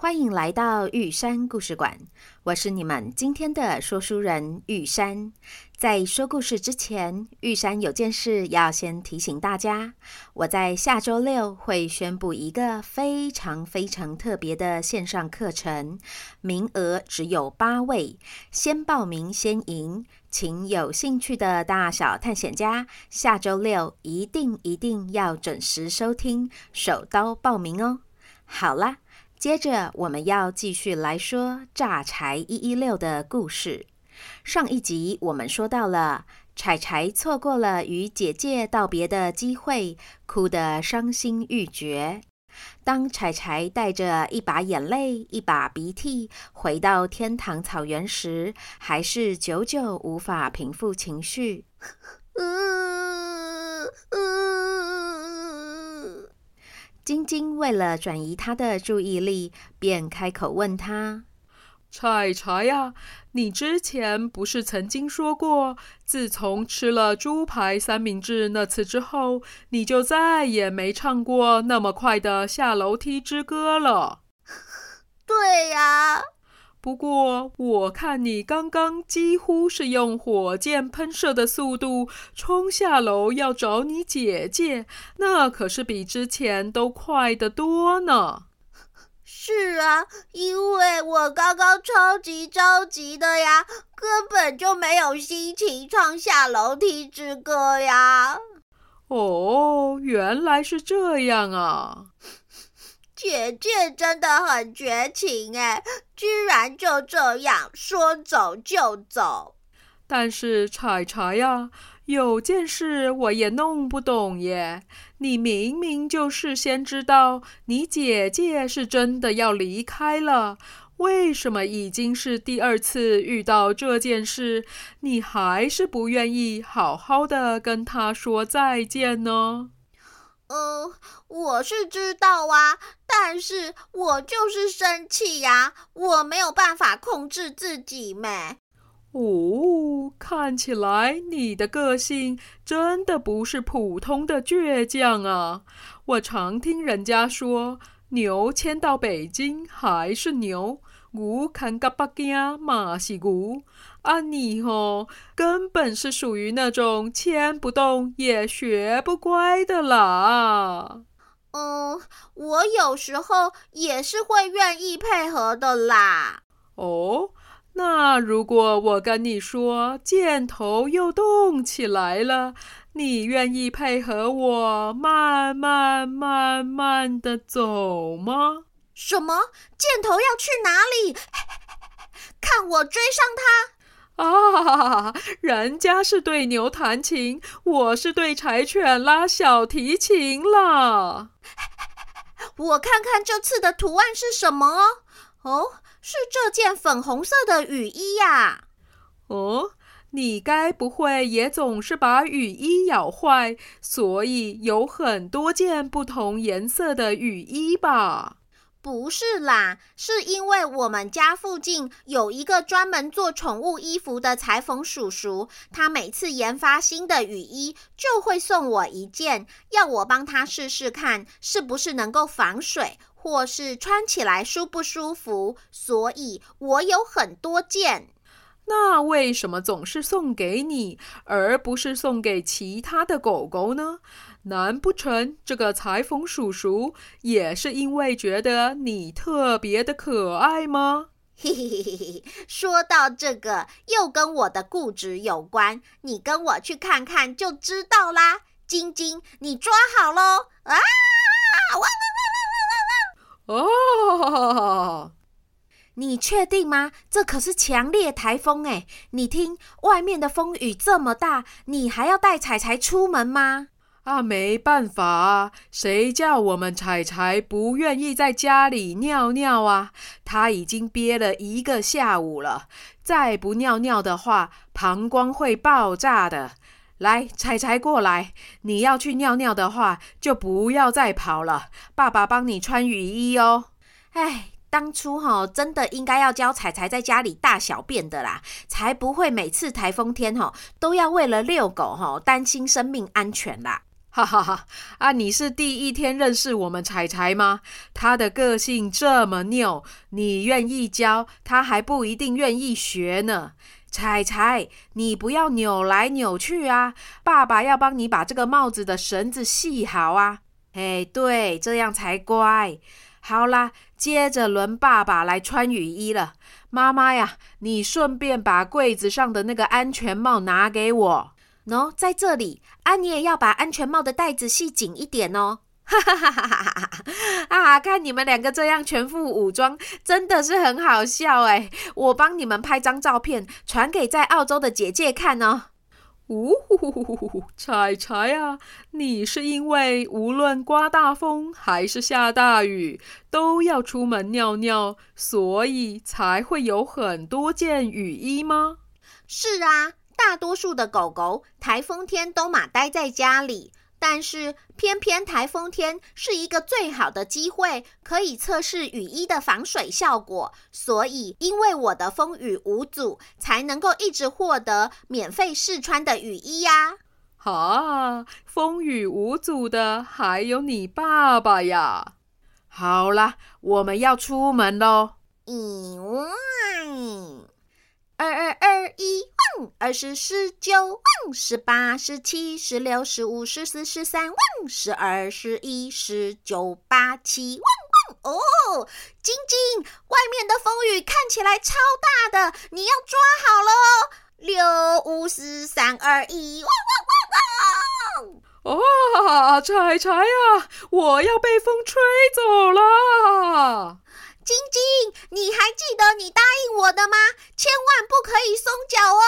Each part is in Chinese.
欢迎来到玉山故事馆，我是你们今天的说书人玉山。在说故事之前，玉山有件事要先提醒大家。我在下周六会宣布一个非常非常特别的线上课程，名额只有八位，先报名先赢，请有兴趣的大小探险家下周六一定一定要准时收听，手刀报名哦。好啦，接着我们要继续来说诈财一一六的故事。上一集我们说到了，柴柴错过了与姐姐道别的机会，哭得伤心欲绝。当柴柴带着一把眼泪、一把鼻涕回到天堂草原时，还是久久无法平复情绪。晶晶为了转移他的注意力，便开口问他。柴柴呀，你之前不是曾经说过，自从吃了猪排三明治那次之后，你就再也没唱过那么快的下楼梯之歌了？对呀，不过我看你刚刚几乎是用火箭喷射的速度冲下楼要找你姐姐，那可是比之前都快得多呢。是啊，因为我刚刚超级着急的呀，根本就没有心情唱下楼梯之歌呀。哦，原来是这样啊！姐姐真的很绝情哎，居然就这样说走就走。但是柴柴呀。有件事我也弄不懂耶，你明明就事先知道你姐姐是真的要离开了，为什么已经是第二次遇到这件事，你还是不愿意好好的跟她说再见呢？嗯，我是知道啊，但是我就是生气呀，我没有办法控制自己咩。哦，看起来你的个性真的不是普通的倔强啊！我常听人家说，牛牵到北京还是牛，牛牵到北京嘛是牛。啊，你哦，根本是属于那种牵不动也学不乖的啦。嗯，我有时候也是会愿意配合的啦。哦。那如果我跟你说箭头又动起来了，你愿意配合我慢慢慢慢的走吗？什么？箭头要去哪里？看我追上他！啊，人家是对牛弹琴，我是对柴犬拉小提琴了。我看看这次的图案是什么哦？哦。是这件粉红色的雨衣呀！哦，你该不会也总是把雨衣咬坏，所以有很多件不同颜色的雨衣吧？不是啦，是因为我们家附近有一个专门做宠物衣服的裁缝叔叔，他每次研发新的雨衣，就会送我一件，要我帮他试试看是不是能够防水。或是穿起来舒不舒服，所以我有很多件。那为什么总是送给你，而不是送给其他的狗狗呢？难不成这个裁缝叔叔也是因为觉得你特别的可爱吗？嘿嘿嘿嘿嘿，说到这个，又跟我的固执有关，你跟我去看看就知道啦。晶晶，你抓好喽！啊！汪汪汪汪汪汪汪！哦，你确定吗？这可是强烈台风哎！你听，外面的风雨这么大，你还要带彩彩出门吗？啊，没办法啊，谁叫我们彩彩不愿意在家里尿尿啊？他已经憋了一个下午了，再不尿尿的话，膀胱会爆炸的。来，彩彩过来，你要去尿尿的话，就不要再跑了，爸爸帮你穿雨衣哦。哎，当初哈、真的应该要教彩彩在家里大小便的啦，才不会每次台风天哈、都要为了遛狗哈、担心生命安全啦。哈哈哈！啊，你是第一天认识我们柴柴吗？他的个性这么拗，你愿意教，他还不一定愿意学呢。柴柴，你不要扭来扭去啊！爸爸要帮你把这个帽子的绳子系好啊！哎，对，这样才乖。好啦，接着轮爸爸来穿雨衣了。妈妈呀，你顺便把柜子上的那个安全帽拿给我。喏，在这里啊，你也要把安全帽的带子系紧一点哦。哈哈哈哈哈哈！啊，看你们两个这样全副武装，真的是很好笑哎！我帮你们拍张照片，传给在澳洲的姐姐看哦。呜呼呼呼呼呼！柴柴啊，你是因为无论刮大风还是下大雨，都要出门尿尿，所以才会有很多件雨衣吗？是啊。大多数的狗狗台风天都马待在家里，但是偏偏台风天是一个最好的机会，可以测试雨衣的防水效果。所以，因为我的风雨无阻，才能够一直获得免费试穿的雨衣呀。啊，风雨无阻的还有你爸爸呀！好啦，我们要出门喽。嗯，二二二一。二十、十九、十八、十七、十六、十五、十四、十三、十二、十一、十九、八七。哦，晶晶，外面的风雨看起来超大的，你要抓好了哦。六、五、四、三、二、一。汪汪汪汪！啊，柴柴呀，我要被风吹走了。晶晶，你还记得你答应我的吗？千万不可以松脚哦！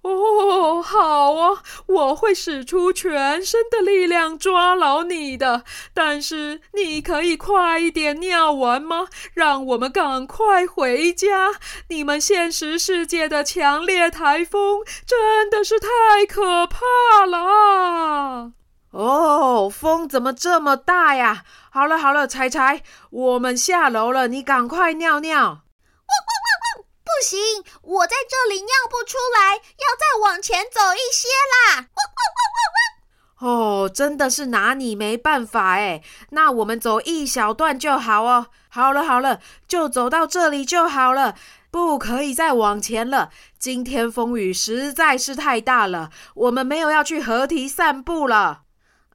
哦，好啊，我会使出全身的力量抓牢你的。但是你可以快一点尿完吗？让我们赶快回家。你们现实世界的强烈台风真的是太可怕了。哦，风怎么这么大呀？好了好了，柴柴，我们下楼了，你赶快尿尿。汪汪汪汪！不行，我在这里尿不出来，要再往前走一些啦。汪汪汪汪汪！哦，真的是拿你没办法哎。那我们走一小段就好哦。好了好了，就走到这里就好了，不可以再往前了。今天风雨实在是太大了，我们没有要去河堤散步了。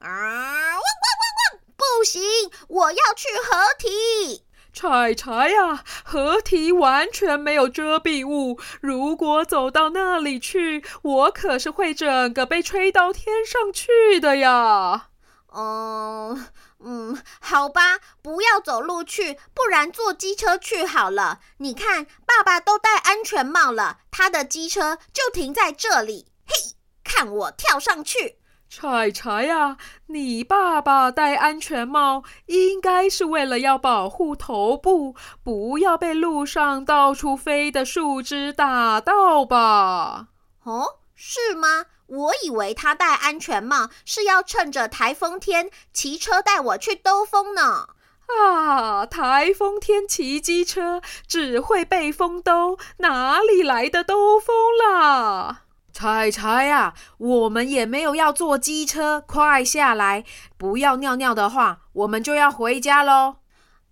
啊！汪汪汪汪！不行，我要去合体。柴柴呀，合体完全没有遮蔽物，如果走到那里去，我可是会整个被吹到天上去的呀。嗯嗯，好吧，不要走路去，不然坐机车去好了。你看，爸爸都戴安全帽了，他的机车就停在这里。嘿，看我跳上去！柴柴呀，你爸爸戴安全帽，应该是为了要保护头部，不要被路上到处飞的树枝打到吧？哦，是吗？我以为他戴安全帽是要趁着台风天骑车带我去兜风呢。啊，台风天骑机车只会被风兜，哪里来的兜风啦？彩彩呀，我们也没有要坐机车，快下来！不要尿尿的话，我们就要回家喽。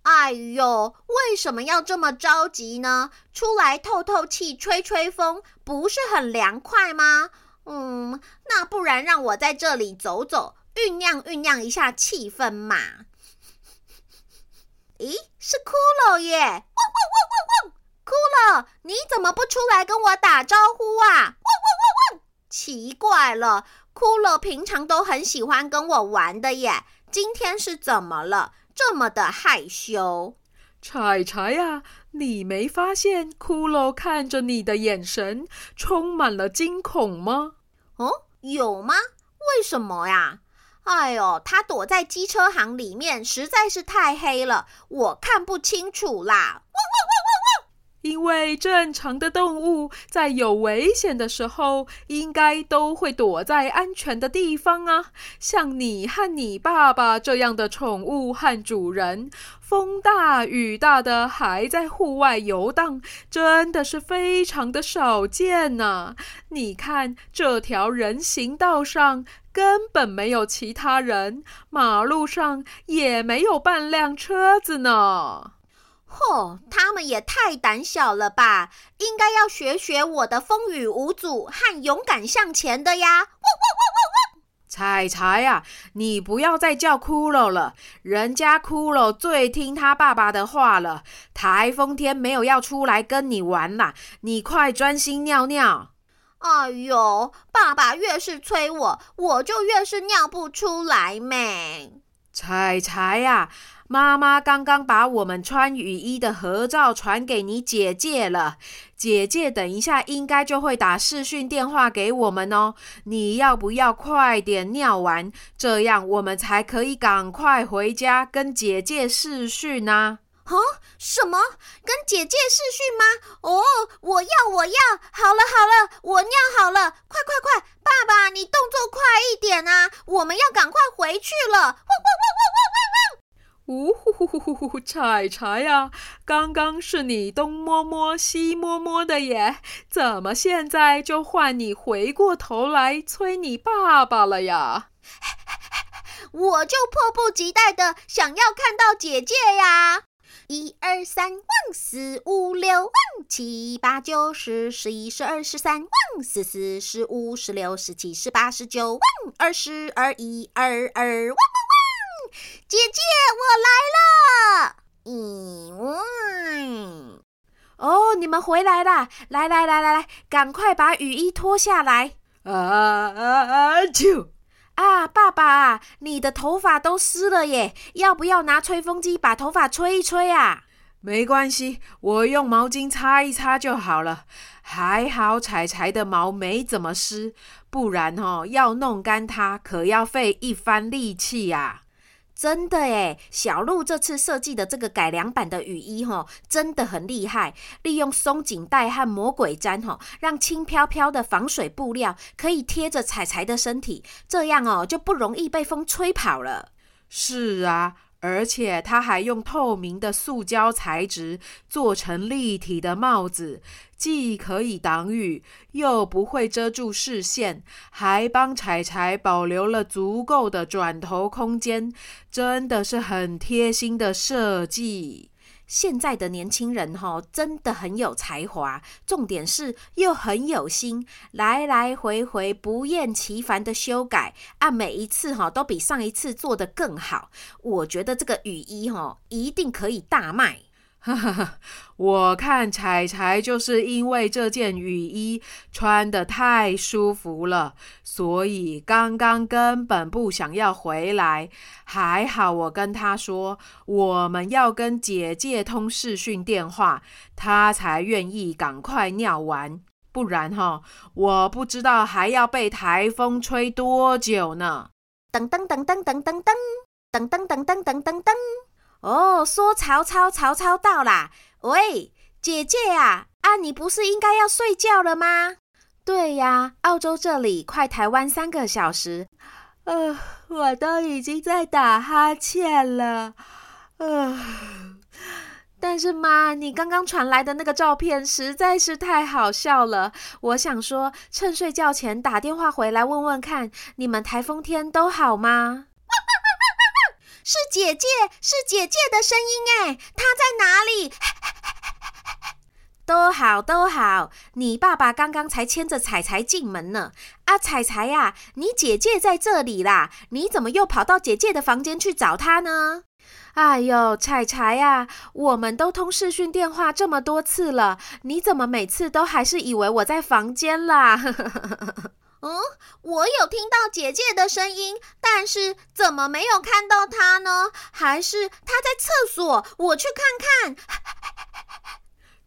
哎呦，为什么要这么着急呢？出来透透气，吹吹风，不是很凉快吗？嗯，那不然让我在这里走走，酝酿酝酿一下气氛嘛。咦，是骷髅耶！汪汪汪汪汪！骷髅，你怎么不出来跟我打招呼啊？汪汪汪汪！奇怪了，骷髅平常都很喜欢跟我玩的耶，今天是怎么了？这么的害羞？柴柴呀，你没发现骷髅看着你的眼神充满了惊恐吗？哦，有吗？为什么呀？哎呦，他躲在机车行里面，实在是太黑了，我看不清楚啦。汪汪汪！因为正常的动物在有危险的时候，应该都会躲在安全的地方啊。像你和你爸爸这样的宠物和主人，风大雨大的还在户外游荡，真的是非常的少见呐。你看这条人行道上根本没有其他人，马路上也没有半辆车子呢。嚯，他们也太胆小了吧！应该要学学我的风雨无阻和勇敢向前的呀！汪汪汪汪汪！彩彩呀，你不要再叫骷髅了，人家骷髅最听他爸爸的话了。台风天没有要出来跟你玩啦，你快专心尿尿。哎呦，爸爸越是催我，我就越是尿不出来咩。彩彩呀。妈妈刚刚把我们穿雨衣的合照传给你姐姐了，姐姐等一下应该就会打视讯电话给我们哦。你要不要快点尿完，这样我们才可以赶快回家跟姐姐视讯呢？啊？什么？跟姐姐视讯吗？哦，我要，我要。好了好了，我尿好了，快快快，爸爸你动作快一点啊！我们要赶快回去了。汪汪汪汪汪汪汪！呜呼呼呼呼呼！彩茶呀，刚刚是你东摸摸西摸摸的耶，怎么现在就换你回过头来催你爸爸了呀？我就迫不及待的想要看到姐姐呀！一二三，汪四五六，汪七八九十十一十二十三，汪四四十五十六十七十八十九，汪二十二一二二，汪汪汪！姐姐，我来了！咦，嗯，哦，你们回来啦！来来来来来，赶快把雨衣脱下来！啊啊啊！就啊，爸爸，你的头发都湿了耶，要不要拿吹风机把头发吹一吹啊？没关系，我用毛巾擦一擦就好了。还好彩彩的毛没怎么湿，不然哦，要弄干它可要费一番力气呀。真的诶，小鹿这次设计的这个改良版的雨衣吼，真的很厉害。利用松紧带和魔鬼毡吼，让轻飘飘的防水布料可以贴着彩彩的身体，这样哦就不容易被风吹跑了。是啊。而且它还用透明的塑胶材质做成立体的帽子，既可以挡雨，又不会遮住视线，还帮彩彩保留了足够的转头空间，真的是很贴心的设计。现在的年轻人哈，真的很有才华，重点是又很有心，来来回回不厌其烦的修改，啊，每一次哈都比上一次做的更好。我觉得这个雨衣哈一定可以大卖。哈哈哈，我看彩彩就是因为这件雨衣穿得太舒服了，所以刚刚根本不想要回来。还好我跟她说我们要跟姐姐通视讯电话，她才愿意赶快尿完。不然哈，我不知道还要被台风吹多久呢。噔噔噔噔噔噔噔噔噔噔噔噔噔噔。哦，说曹操，曹操到啦！喂，姐姐啊，啊，你不是应该要睡觉了吗？对呀，澳洲这里快台湾三个小时，呃，我都已经在打哈欠了，呃，但是妈，你刚刚传来的那个照片实在是太好笑了，我想说，趁睡觉前打电话回来问问看，你们台风天都好吗？是姐姐，是姐姐的声音哎，她在哪里？都好都好，你爸爸刚刚才牵着彩彩进门呢。啊，彩彩呀，你姐姐在这里啦，你怎么又跑到姐姐的房间去找她呢？哎呦，彩彩呀，我们都通视讯电话这么多次了，你怎么每次都还是以为我在房间啦？嗯，我有听到姐姐的声音，但是怎么没有看到她呢？还是她在厕所？我去看看。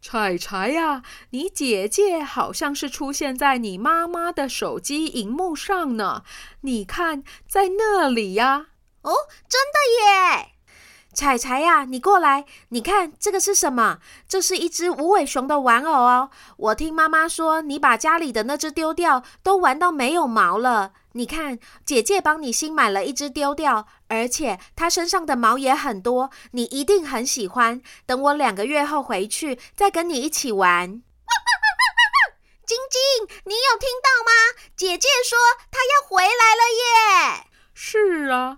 彩彩呀，你姐姐好像是出现在你妈妈的手机荧幕上呢。你看，在那里呀。哦，真的耶！柴柴呀，你过来，你看这个是什么？这是一只无尾熊的玩偶哦。我听妈妈说，你把家里的那只丢掉，都玩到没有毛了。你看，姐姐帮你新买了一只丢掉，而且它身上的毛也很多，你一定很喜欢。等我两个月后回去，再跟你一起玩。晶晶，你有听到吗？姐姐说她要回来了耶！是啊。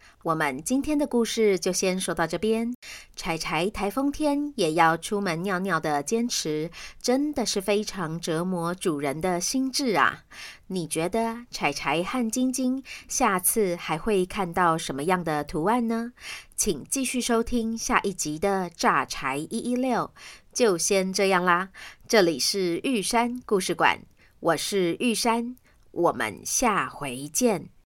我们今天的故事就先说到这边。柴柴台风天也要出门尿尿的坚持，真的是非常折磨主人的心智啊！你觉得柴柴和晶晶下次还会看到什么样的图案呢？请继续收听下一集的《炸柴一一六》。就先这样啦，这里是玉山故事馆，我是玉山，我们下回见。